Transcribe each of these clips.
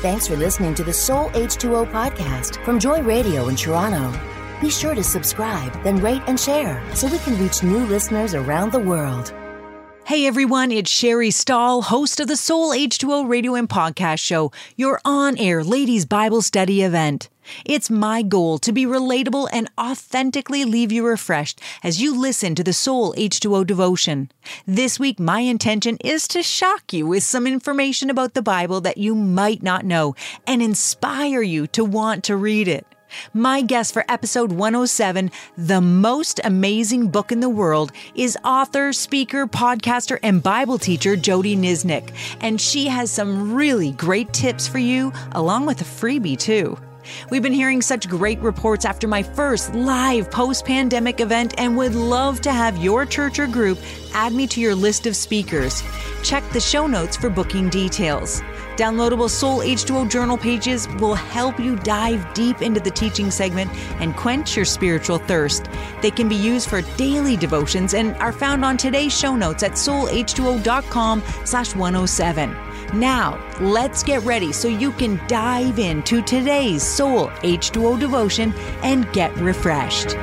Thanks for listening to the Soul H2O podcast from Joy Radio in Toronto. Be sure to subscribe, then rate and share so we can reach new listeners around the world. Hey everyone, it's Sherry Stahl, host of the Soul H2O radio and podcast show, your on air ladies Bible study event. It's my goal to be relatable and authentically leave you refreshed as you listen to the Soul H2O devotion. This week, my intention is to shock you with some information about the Bible that you might not know and inspire you to want to read it. My guest for episode 107, The Most Amazing Book in the World, is author, speaker, podcaster, and Bible teacher Jody Niznik. And she has some really great tips for you, along with a freebie, too. We've been hearing such great reports after my first live post pandemic event and would love to have your church or group add me to your list of speakers. Check the show notes for booking details. Downloadable Soul H2O journal pages will help you dive deep into the teaching segment and quench your spiritual thirst. They can be used for daily devotions and are found on today's show notes at soulh2o.com slash 107. Now, let's get ready so you can dive into today's Soul H2O devotion and get refreshed.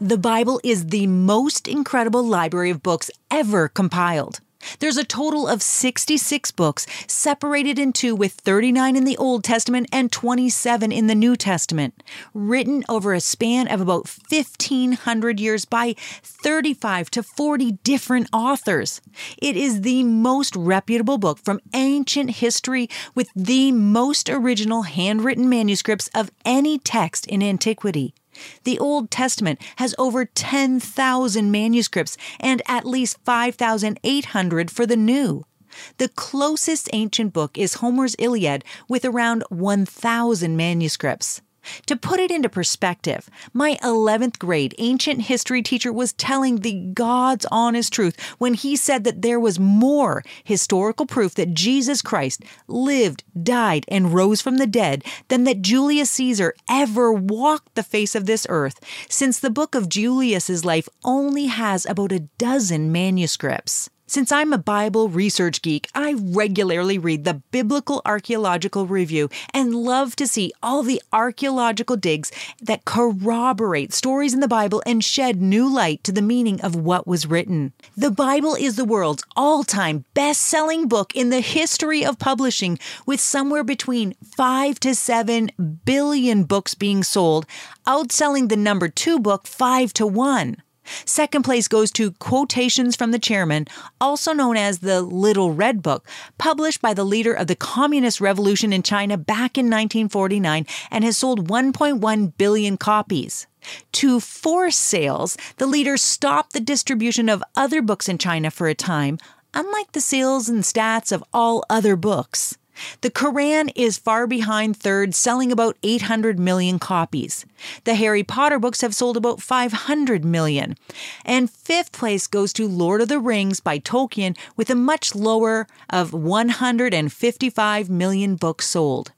The Bible is the most incredible library of books ever compiled. There's a total of 66 books, separated in two, with 39 in the Old Testament and 27 in the New Testament, written over a span of about 1,500 years by 35 to 40 different authors. It is the most reputable book from ancient history with the most original handwritten manuscripts of any text in antiquity. The Old Testament has over 10,000 manuscripts and at least 5,800 for the New. The closest ancient book is Homer's Iliad with around 1,000 manuscripts. To put it into perspective, my 11th grade ancient history teacher was telling the God's honest truth when he said that there was more historical proof that Jesus Christ lived, died, and rose from the dead than that Julius Caesar ever walked the face of this earth, since the book of Julius's life only has about a dozen manuscripts. Since I'm a Bible research geek, I regularly read the Biblical Archaeological Review and love to see all the archaeological digs that corroborate stories in the Bible and shed new light to the meaning of what was written. The Bible is the world's all time best selling book in the history of publishing, with somewhere between 5 to 7 billion books being sold, outselling the number two book 5 to 1. Second place goes to Quotations from the Chairman, also known as the Little Red Book, published by the leader of the Communist Revolution in China back in 1949 and has sold 1.1 billion copies. To force sales, the leader stopped the distribution of other books in China for a time, unlike the sales and stats of all other books. The Quran is far behind third, selling about 800 million copies. The Harry Potter books have sold about 500 million. And fifth place goes to Lord of the Rings by Tolkien with a much lower of 155 million books sold.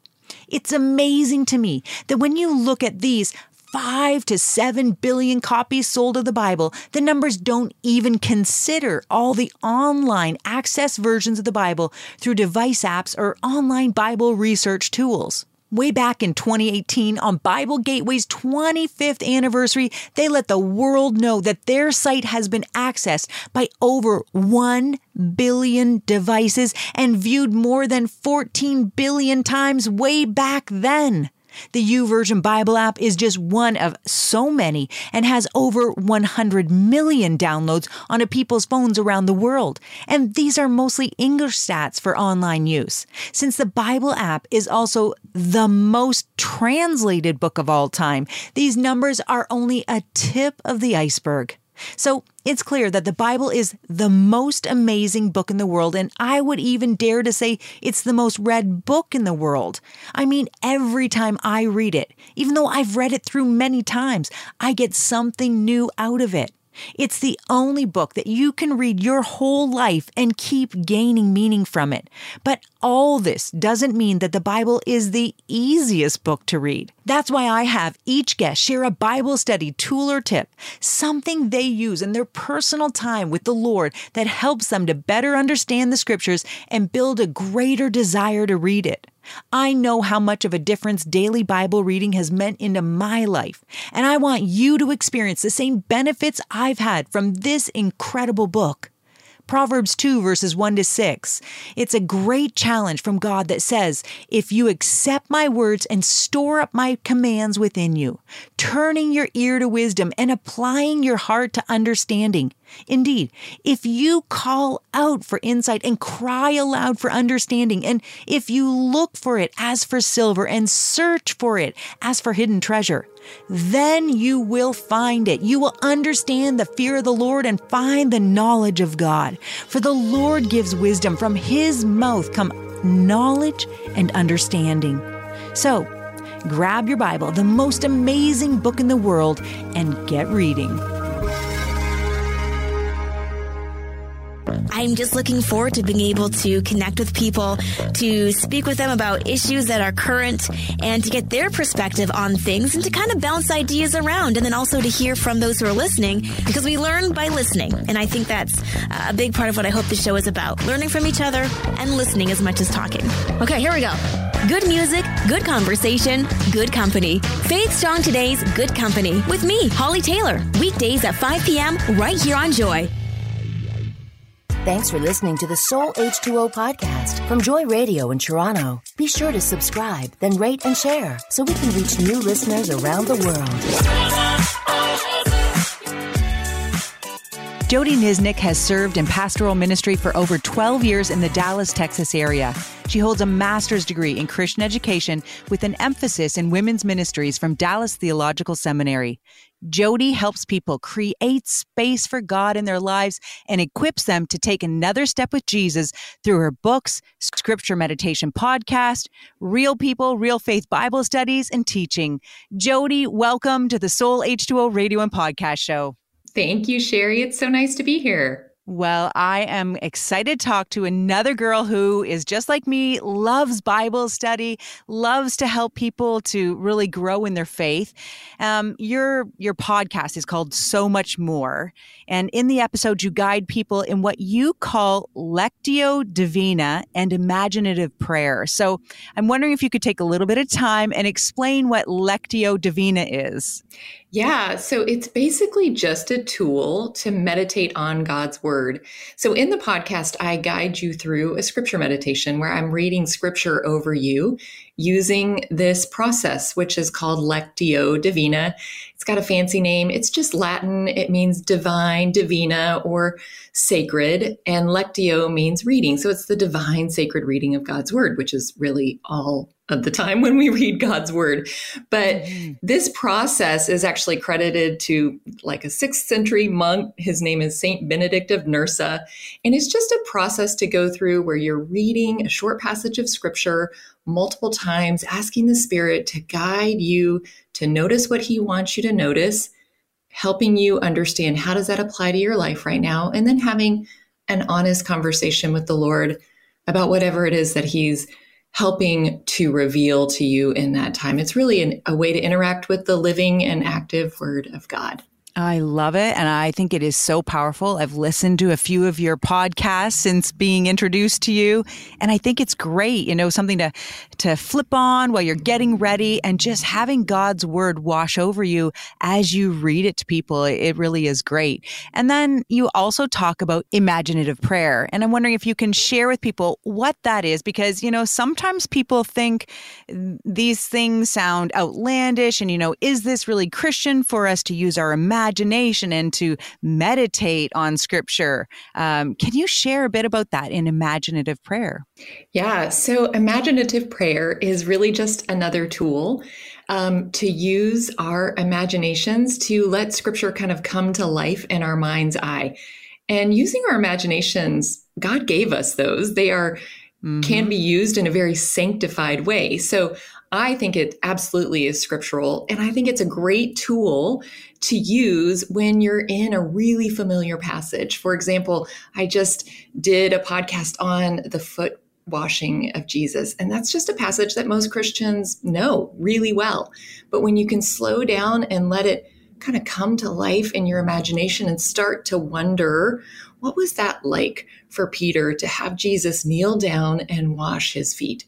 It's amazing to me that when you look at these five to seven billion copies sold of the Bible, the numbers don't even consider all the online access versions of the Bible through device apps or online Bible research tools. Way back in 2018, on Bible Gateway's 25th anniversary, they let the world know that their site has been accessed by over 1 billion devices and viewed more than 14 billion times way back then. The YouVersion Bible app is just one of so many and has over 100 million downloads onto people's phones around the world. And these are mostly English stats for online use. Since the Bible app is also the most translated book of all time, these numbers are only a tip of the iceberg. So it's clear that the Bible is the most amazing book in the world, and I would even dare to say it's the most read book in the world. I mean, every time I read it, even though I've read it through many times, I get something new out of it. It's the only book that you can read your whole life and keep gaining meaning from it. But all this doesn't mean that the Bible is the easiest book to read. That's why I have each guest share a Bible study tool or tip, something they use in their personal time with the Lord that helps them to better understand the scriptures and build a greater desire to read it. I know how much of a difference daily Bible reading has meant into my life, and I want you to experience the same benefits I've had from this incredible book. Proverbs 2, verses 1 to 6. It's a great challenge from God that says, If you accept my words and store up my commands within you, turning your ear to wisdom and applying your heart to understanding. Indeed, if you call out for insight and cry aloud for understanding, and if you look for it as for silver and search for it as for hidden treasure, then you will find it. You will understand the fear of the Lord and find the knowledge of God. For the Lord gives wisdom. From his mouth come knowledge and understanding. So, grab your Bible, the most amazing book in the world, and get reading. I'm just looking forward to being able to connect with people, to speak with them about issues that are current, and to get their perspective on things and to kind of bounce ideas around. And then also to hear from those who are listening because we learn by listening. And I think that's a big part of what I hope the show is about learning from each other and listening as much as talking. Okay, here we go. Good music, good conversation, good company. Faith Strong Today's Good Company with me, Holly Taylor. Weekdays at 5 p.m. right here on Joy. Thanks for listening to the Soul H2O podcast from Joy Radio in Toronto. Be sure to subscribe, then rate and share so we can reach new listeners around the world. Jody Niznik has served in pastoral ministry for over 12 years in the Dallas, Texas area. She holds a master's degree in Christian education with an emphasis in women's ministries from Dallas Theological Seminary. Jody helps people create space for God in their lives and equips them to take another step with Jesus through her books, scripture meditation podcast, real people, real faith Bible studies, and teaching. Jody, welcome to the Soul H2O radio and podcast show. Thank you, Sherry. It's so nice to be here. Well, I am excited to talk to another girl who is just like me, loves Bible study, loves to help people to really grow in their faith. Um, your your podcast is called So Much More, and in the episode, you guide people in what you call lectio divina and imaginative prayer. So, I'm wondering if you could take a little bit of time and explain what lectio divina is. Yeah, so it's basically just a tool to meditate on God's word. So in the podcast, I guide you through a scripture meditation where I'm reading scripture over you using this process, which is called Lectio Divina. It's got a fancy name. It's just Latin. It means divine, divina, or sacred. And Lectio means reading. So it's the divine, sacred reading of God's word, which is really all of the time when we read God's word. But mm-hmm. this process is actually credited to like a sixth century monk. His name is Saint Benedict of Nursia. And it's just a process to go through where you're reading a short passage of scripture multiple times, asking the Spirit to guide you to notice what He wants you to notice, helping you understand how does that apply to your life right now, and then having an honest conversation with the Lord about whatever it is that He's helping to reveal to you in that time. It's really an, a way to interact with the living and active Word of God. I love it. And I think it is so powerful. I've listened to a few of your podcasts since being introduced to you. And I think it's great, you know, something to, to flip on while you're getting ready and just having God's word wash over you as you read it to people. It really is great. And then you also talk about imaginative prayer. And I'm wondering if you can share with people what that is, because, you know, sometimes people think these things sound outlandish and, you know, is this really Christian for us to use our imagination? Imagination and to meditate on scripture. Um, can you share a bit about that in imaginative prayer? Yeah, so imaginative prayer is really just another tool um, to use our imaginations to let scripture kind of come to life in our mind's eye. And using our imaginations, God gave us those. They are mm-hmm. can be used in a very sanctified way. So I think it absolutely is scriptural. And I think it's a great tool to use when you're in a really familiar passage. For example, I just did a podcast on the foot washing of Jesus. And that's just a passage that most Christians know really well. But when you can slow down and let it kind of come to life in your imagination and start to wonder what was that like for Peter to have Jesus kneel down and wash his feet?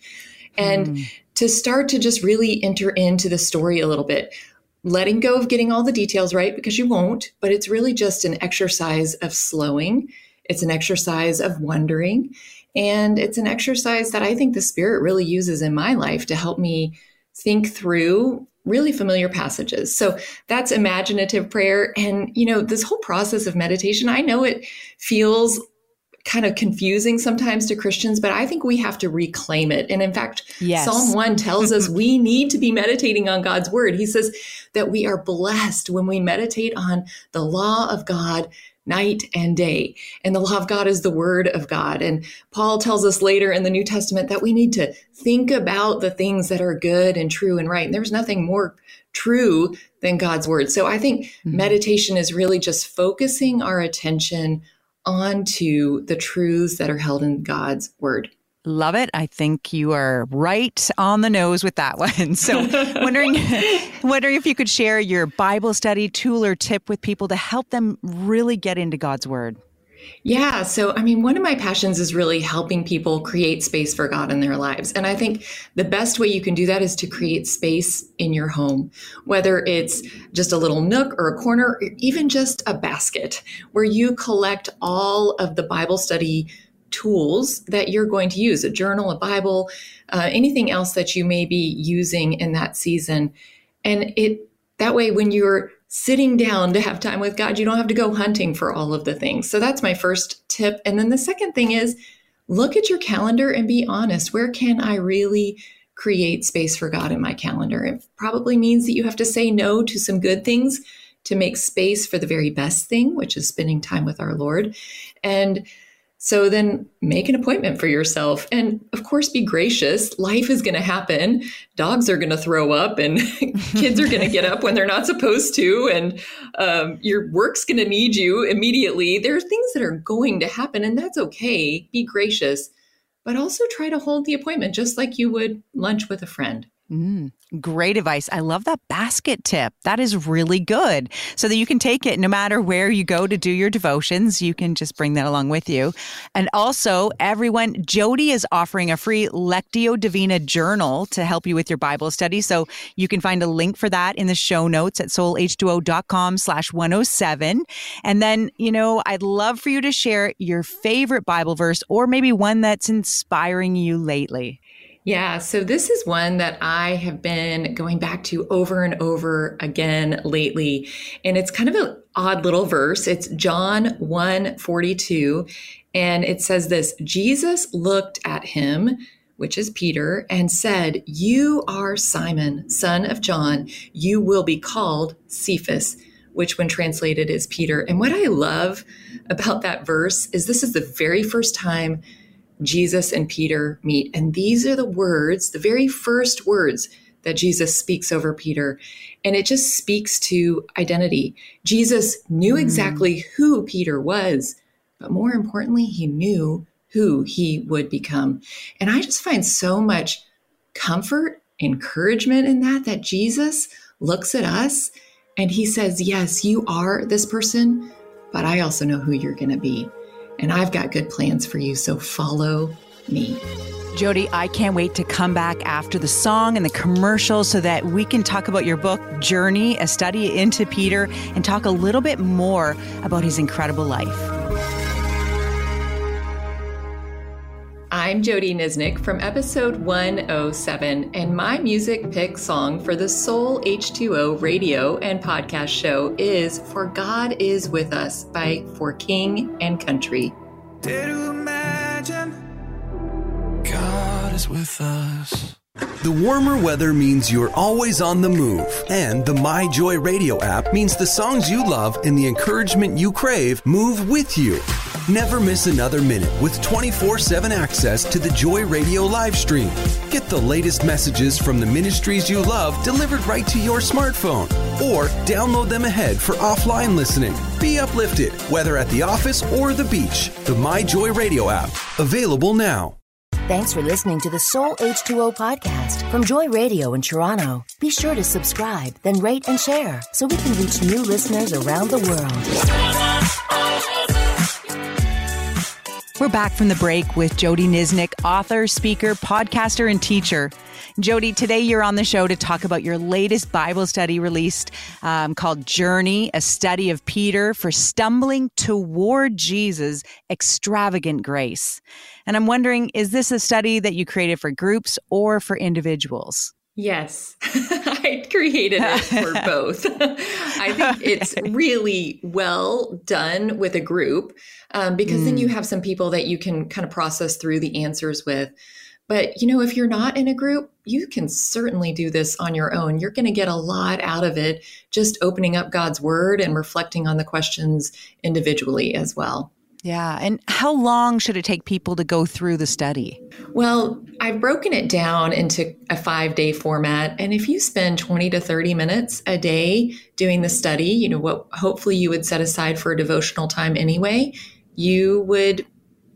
And mm to start to just really enter into the story a little bit, letting go of getting all the details right because you won't, but it's really just an exercise of slowing. It's an exercise of wondering. And it's an exercise that I think the Spirit really uses in my life to help me think through really familiar passages. So that's imaginative prayer. And, you know, this whole process of meditation, I know it feels kind of confusing sometimes to Christians, but I think we have to reclaim it. And in fact, yes. Psalm 1 tells us we need to be meditating on God's word. He says that we are blessed when we meditate on the law of God night and day. And the law of God is the word of God. And Paul tells us later in the New Testament that we need to think about the things that are good and true and right. And there's nothing more true than God's word. So I think mm-hmm. meditation is really just focusing our attention onto the truths that are held in God's word. Love it. I think you are right on the nose with that one. So, wondering wondering if you could share your Bible study tool or tip with people to help them really get into God's word. Yeah. So, I mean, one of my passions is really helping people create space for God in their lives. And I think the best way you can do that is to create space in your home, whether it's just a little nook or a corner, or even just a basket where you collect all of the Bible study tools that you're going to use a journal, a Bible, uh, anything else that you may be using in that season. And it, that way, when you're sitting down to have time with God. You don't have to go hunting for all of the things. So that's my first tip. And then the second thing is look at your calendar and be honest. Where can I really create space for God in my calendar? It probably means that you have to say no to some good things to make space for the very best thing, which is spending time with our Lord. And so then make an appointment for yourself. And of course, be gracious. Life is going to happen. Dogs are going to throw up and kids are going to get up when they're not supposed to. And um, your work's going to need you immediately. There are things that are going to happen, and that's okay. Be gracious, but also try to hold the appointment just like you would lunch with a friend. Mm, great advice. I love that basket tip. That is really good. So that you can take it no matter where you go to do your devotions. You can just bring that along with you. And also, everyone, Jody is offering a free Lectio Divina journal to help you with your Bible study. So you can find a link for that in the show notes at soulh2o.com slash 107. And then, you know, I'd love for you to share your favorite Bible verse or maybe one that's inspiring you lately. Yeah, so this is one that I have been going back to over and over again lately. And it's kind of an odd little verse. It's John 1 42. And it says this Jesus looked at him, which is Peter, and said, You are Simon, son of John. You will be called Cephas, which when translated is Peter. And what I love about that verse is this is the very first time Jesus and Peter meet. And these are the words, the very first words that Jesus speaks over Peter. And it just speaks to identity. Jesus knew mm. exactly who Peter was, but more importantly, he knew who he would become. And I just find so much comfort, encouragement in that, that Jesus looks at us and he says, Yes, you are this person, but I also know who you're going to be and I've got good plans for you, so follow me. Jody, I can't wait to come back after the song and the commercial so that we can talk about your book, Journey, a study into Peter, and talk a little bit more about his incredible life. I'm Jody Niznik from episode 107, and my music pick song for the Soul H2O radio and podcast show is For God Is With Us by For King and Country. Dare to imagine God is with us. The warmer weather means you're always on the move, and the My Joy radio app means the songs you love and the encouragement you crave move with you. Never miss another minute with 24 7 access to the Joy Radio live stream. Get the latest messages from the ministries you love delivered right to your smartphone. Or download them ahead for offline listening. Be uplifted, whether at the office or the beach. The My Joy Radio app, available now. Thanks for listening to the Soul H2O podcast from Joy Radio in Toronto. Be sure to subscribe, then rate and share so we can reach new listeners around the world. We're back from the break with Jody Niznik, author, speaker, podcaster, and teacher. Jody, today you're on the show to talk about your latest Bible study released um, called Journey, a study of Peter for stumbling toward Jesus' extravagant grace. And I'm wondering, is this a study that you created for groups or for individuals? Yes, I created it for both. I think it's really well done with a group um, because mm. then you mm. have some people that you can kind of process through the answers with. But, you know, if you're not in a group, you can certainly do this on your own. You're going to get a lot out of it just opening up God's word and reflecting on the questions individually as well. Yeah. And how long should it take people to go through the study? Well, I've broken it down into a five day format. And if you spend 20 to 30 minutes a day doing the study, you know, what hopefully you would set aside for a devotional time anyway, you would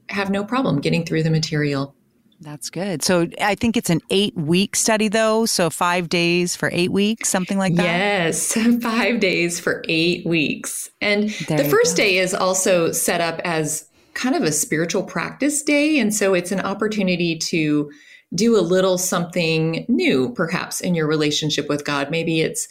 have no problem getting through the material. That's good. So I think it's an eight week study, though. So five days for eight weeks, something like that. Yes, five days for eight weeks. And there the first go. day is also set up as kind of a spiritual practice day. And so it's an opportunity to do a little something new, perhaps, in your relationship with God. Maybe it's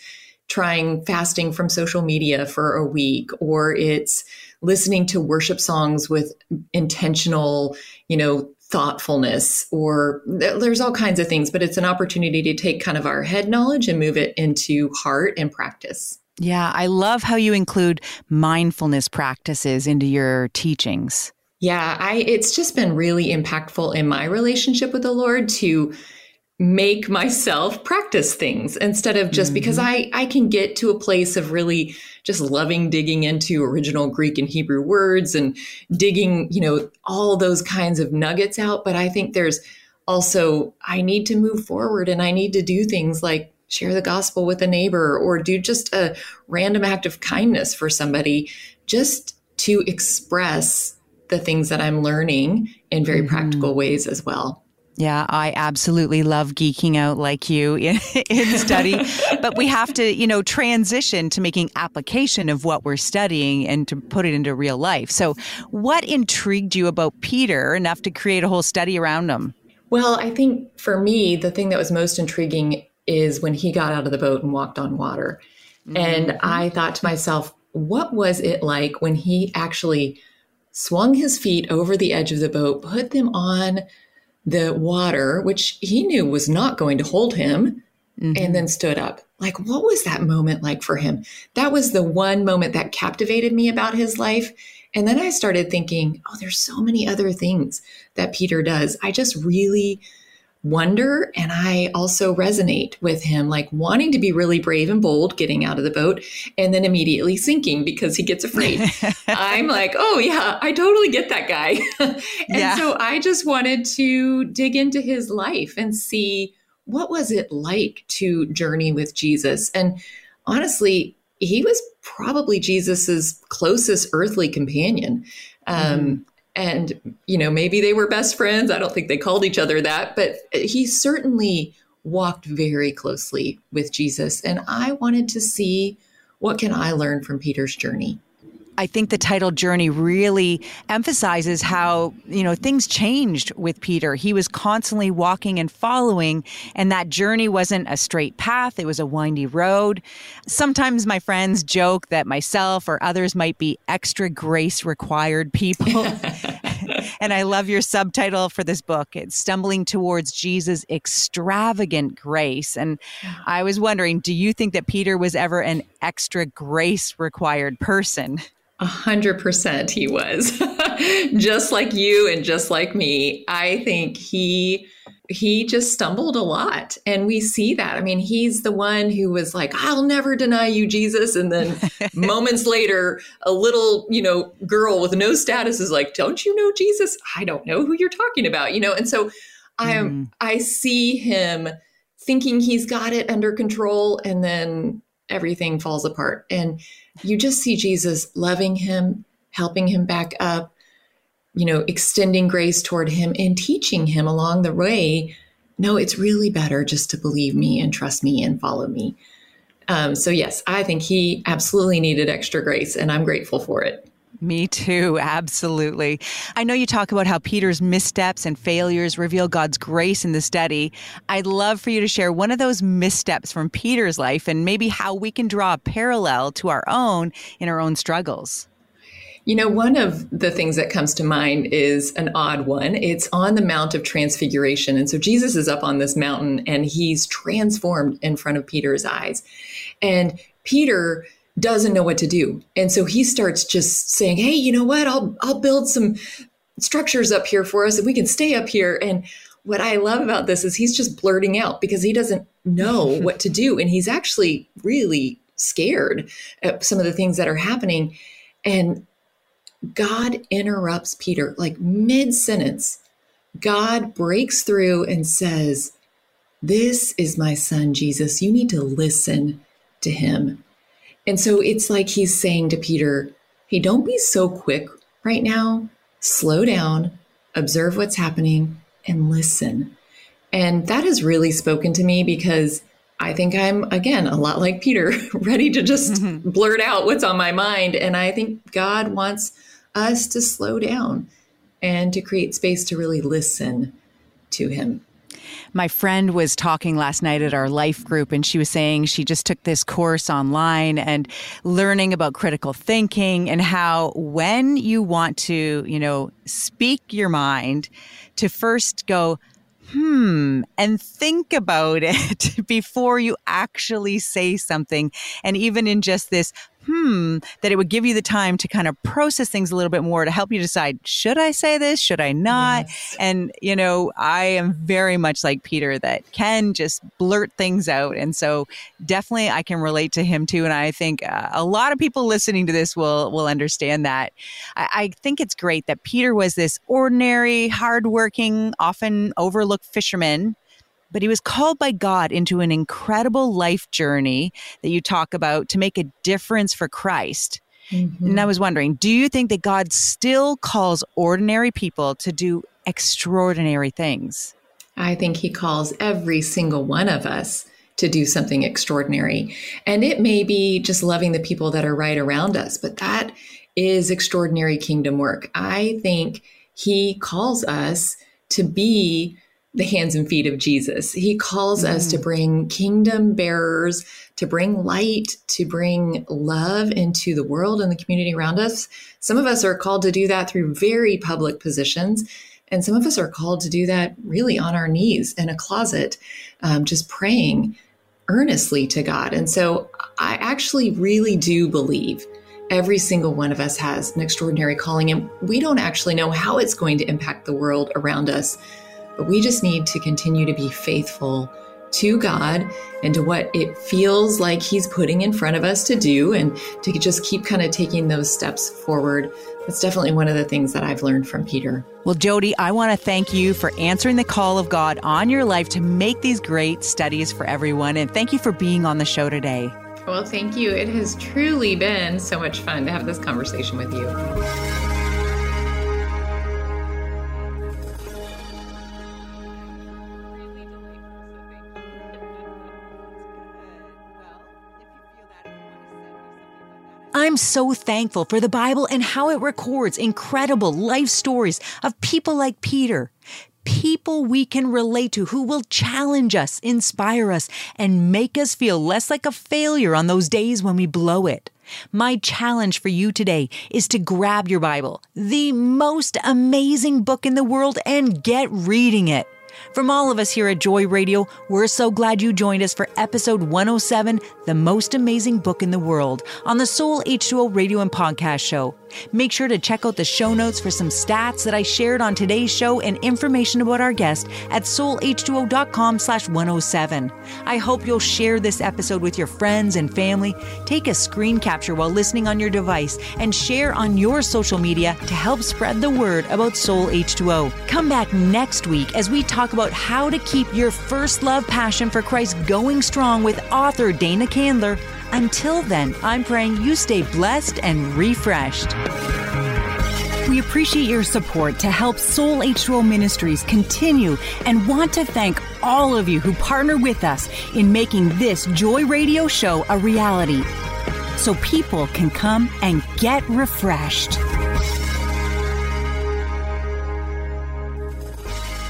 trying fasting from social media for a week, or it's listening to worship songs with intentional, you know, thoughtfulness or there's all kinds of things, but it's an opportunity to take kind of our head knowledge and move it into heart and practice. Yeah, I love how you include mindfulness practices into your teachings. Yeah, I it's just been really impactful in my relationship with the Lord to make myself practice things instead of just mm-hmm. because I I can get to a place of really just loving digging into original Greek and Hebrew words and digging, you know, all those kinds of nuggets out, but I think there's also I need to move forward and I need to do things like share the gospel with a neighbor or do just a random act of kindness for somebody just to express the things that I'm learning in very mm-hmm. practical ways as well. Yeah, I absolutely love geeking out like you in, in study, but we have to, you know, transition to making application of what we're studying and to put it into real life. So, what intrigued you about Peter enough to create a whole study around him? Well, I think for me, the thing that was most intriguing is when he got out of the boat and walked on water. Mm-hmm. And I thought to myself, what was it like when he actually swung his feet over the edge of the boat, put them on the water, which he knew was not going to hold him, mm-hmm. and then stood up. Like, what was that moment like for him? That was the one moment that captivated me about his life. And then I started thinking, oh, there's so many other things that Peter does. I just really wonder and I also resonate with him, like wanting to be really brave and bold getting out of the boat and then immediately sinking because he gets afraid. I'm like, oh, yeah, I totally get that guy. and yeah. so I just wanted to dig into his life and see what was it like to journey with Jesus. And honestly, he was probably Jesus's closest earthly companion. Um, mm and you know maybe they were best friends i don't think they called each other that but he certainly walked very closely with jesus and i wanted to see what can i learn from peter's journey I think the title Journey really emphasizes how, you know, things changed with Peter. He was constantly walking and following, and that journey wasn't a straight path, it was a windy road. Sometimes my friends joke that myself or others might be extra grace required people. and I love your subtitle for this book. It's Stumbling Towards Jesus' Extravagant Grace. And I was wondering, do you think that Peter was ever an extra grace required person? A hundred percent he was. just like you and just like me. I think he he just stumbled a lot. And we see that. I mean, he's the one who was like, I'll never deny you, Jesus. And then moments later, a little, you know, girl with no status is like, Don't you know Jesus? I don't know who you're talking about, you know? And so I mm. I see him thinking he's got it under control and then everything falls apart. And you just see Jesus loving him, helping him back up, you know, extending grace toward him and teaching him along the way no, it's really better just to believe me and trust me and follow me. Um, so, yes, I think he absolutely needed extra grace, and I'm grateful for it. Me too, absolutely. I know you talk about how Peter's missteps and failures reveal God's grace in the study. I'd love for you to share one of those missteps from Peter's life and maybe how we can draw a parallel to our own in our own struggles. You know, one of the things that comes to mind is an odd one. It's on the Mount of Transfiguration. And so Jesus is up on this mountain and he's transformed in front of Peter's eyes. And Peter doesn't know what to do. And so he starts just saying, "Hey, you know what? I'll I'll build some structures up here for us and we can stay up here." And what I love about this is he's just blurting out because he doesn't know what to do and he's actually really scared at some of the things that are happening. And God interrupts Peter, like mid sentence. God breaks through and says, This is my son, Jesus. You need to listen to him. And so it's like he's saying to Peter, Hey, don't be so quick right now. Slow down, observe what's happening, and listen. And that has really spoken to me because I think I'm, again, a lot like Peter, ready to just mm-hmm. blurt out what's on my mind. And I think God wants us to slow down and to create space to really listen to him. My friend was talking last night at our life group, and she was saying she just took this course online and learning about critical thinking and how when you want to, you know, speak your mind, to first go, hmm, and think about it before you actually say something. And even in just this hmm, that it would give you the time to kind of process things a little bit more to help you decide, should I say this? Should I not? Yes. And, you know, I am very much like Peter that can just blurt things out. And so definitely I can relate to him too. And I think uh, a lot of people listening to this will, will understand that. I, I think it's great that Peter was this ordinary, hardworking, often overlooked fisherman but he was called by God into an incredible life journey that you talk about to make a difference for Christ. Mm-hmm. And I was wondering, do you think that God still calls ordinary people to do extraordinary things? I think he calls every single one of us to do something extraordinary. And it may be just loving the people that are right around us, but that is extraordinary kingdom work. I think he calls us to be the hands and feet of Jesus. He calls mm. us to mm. bring kingdom bearers, to bring light, to bring love into the world and the community around us. Some of us are called to do that through very public positions. And some of us are called to do that really on our knees in a closet, um, just praying earnestly to God. And so I actually really do believe every single one of us has an extraordinary calling, and we don't actually know how it's going to impact the world around us. But we just need to continue to be faithful to God and to what it feels like He's putting in front of us to do and to just keep kind of taking those steps forward. That's definitely one of the things that I've learned from Peter. Well, Jody, I want to thank you for answering the call of God on your life to make these great studies for everyone. And thank you for being on the show today. Well, thank you. It has truly been so much fun to have this conversation with you. I'm so thankful for the Bible and how it records incredible life stories of people like Peter. People we can relate to who will challenge us, inspire us, and make us feel less like a failure on those days when we blow it. My challenge for you today is to grab your Bible, the most amazing book in the world, and get reading it. From all of us here at Joy Radio, we're so glad you joined us for episode 107, The Most Amazing Book in the World, on the Soul H2O Radio and Podcast Show. Make sure to check out the show notes for some stats that I shared on today's show and information about our guest at soulh2o.com slash 107. I hope you'll share this episode with your friends and family. Take a screen capture while listening on your device and share on your social media to help spread the word about Soul H2O. Come back next week as we talk about how to keep your first love passion for Christ going strong with author Dana Candler until then, I'm praying you stay blessed and refreshed. We appreciate your support to help Soul H2O Ministries continue and want to thank all of you who partner with us in making this Joy Radio show a reality so people can come and get refreshed.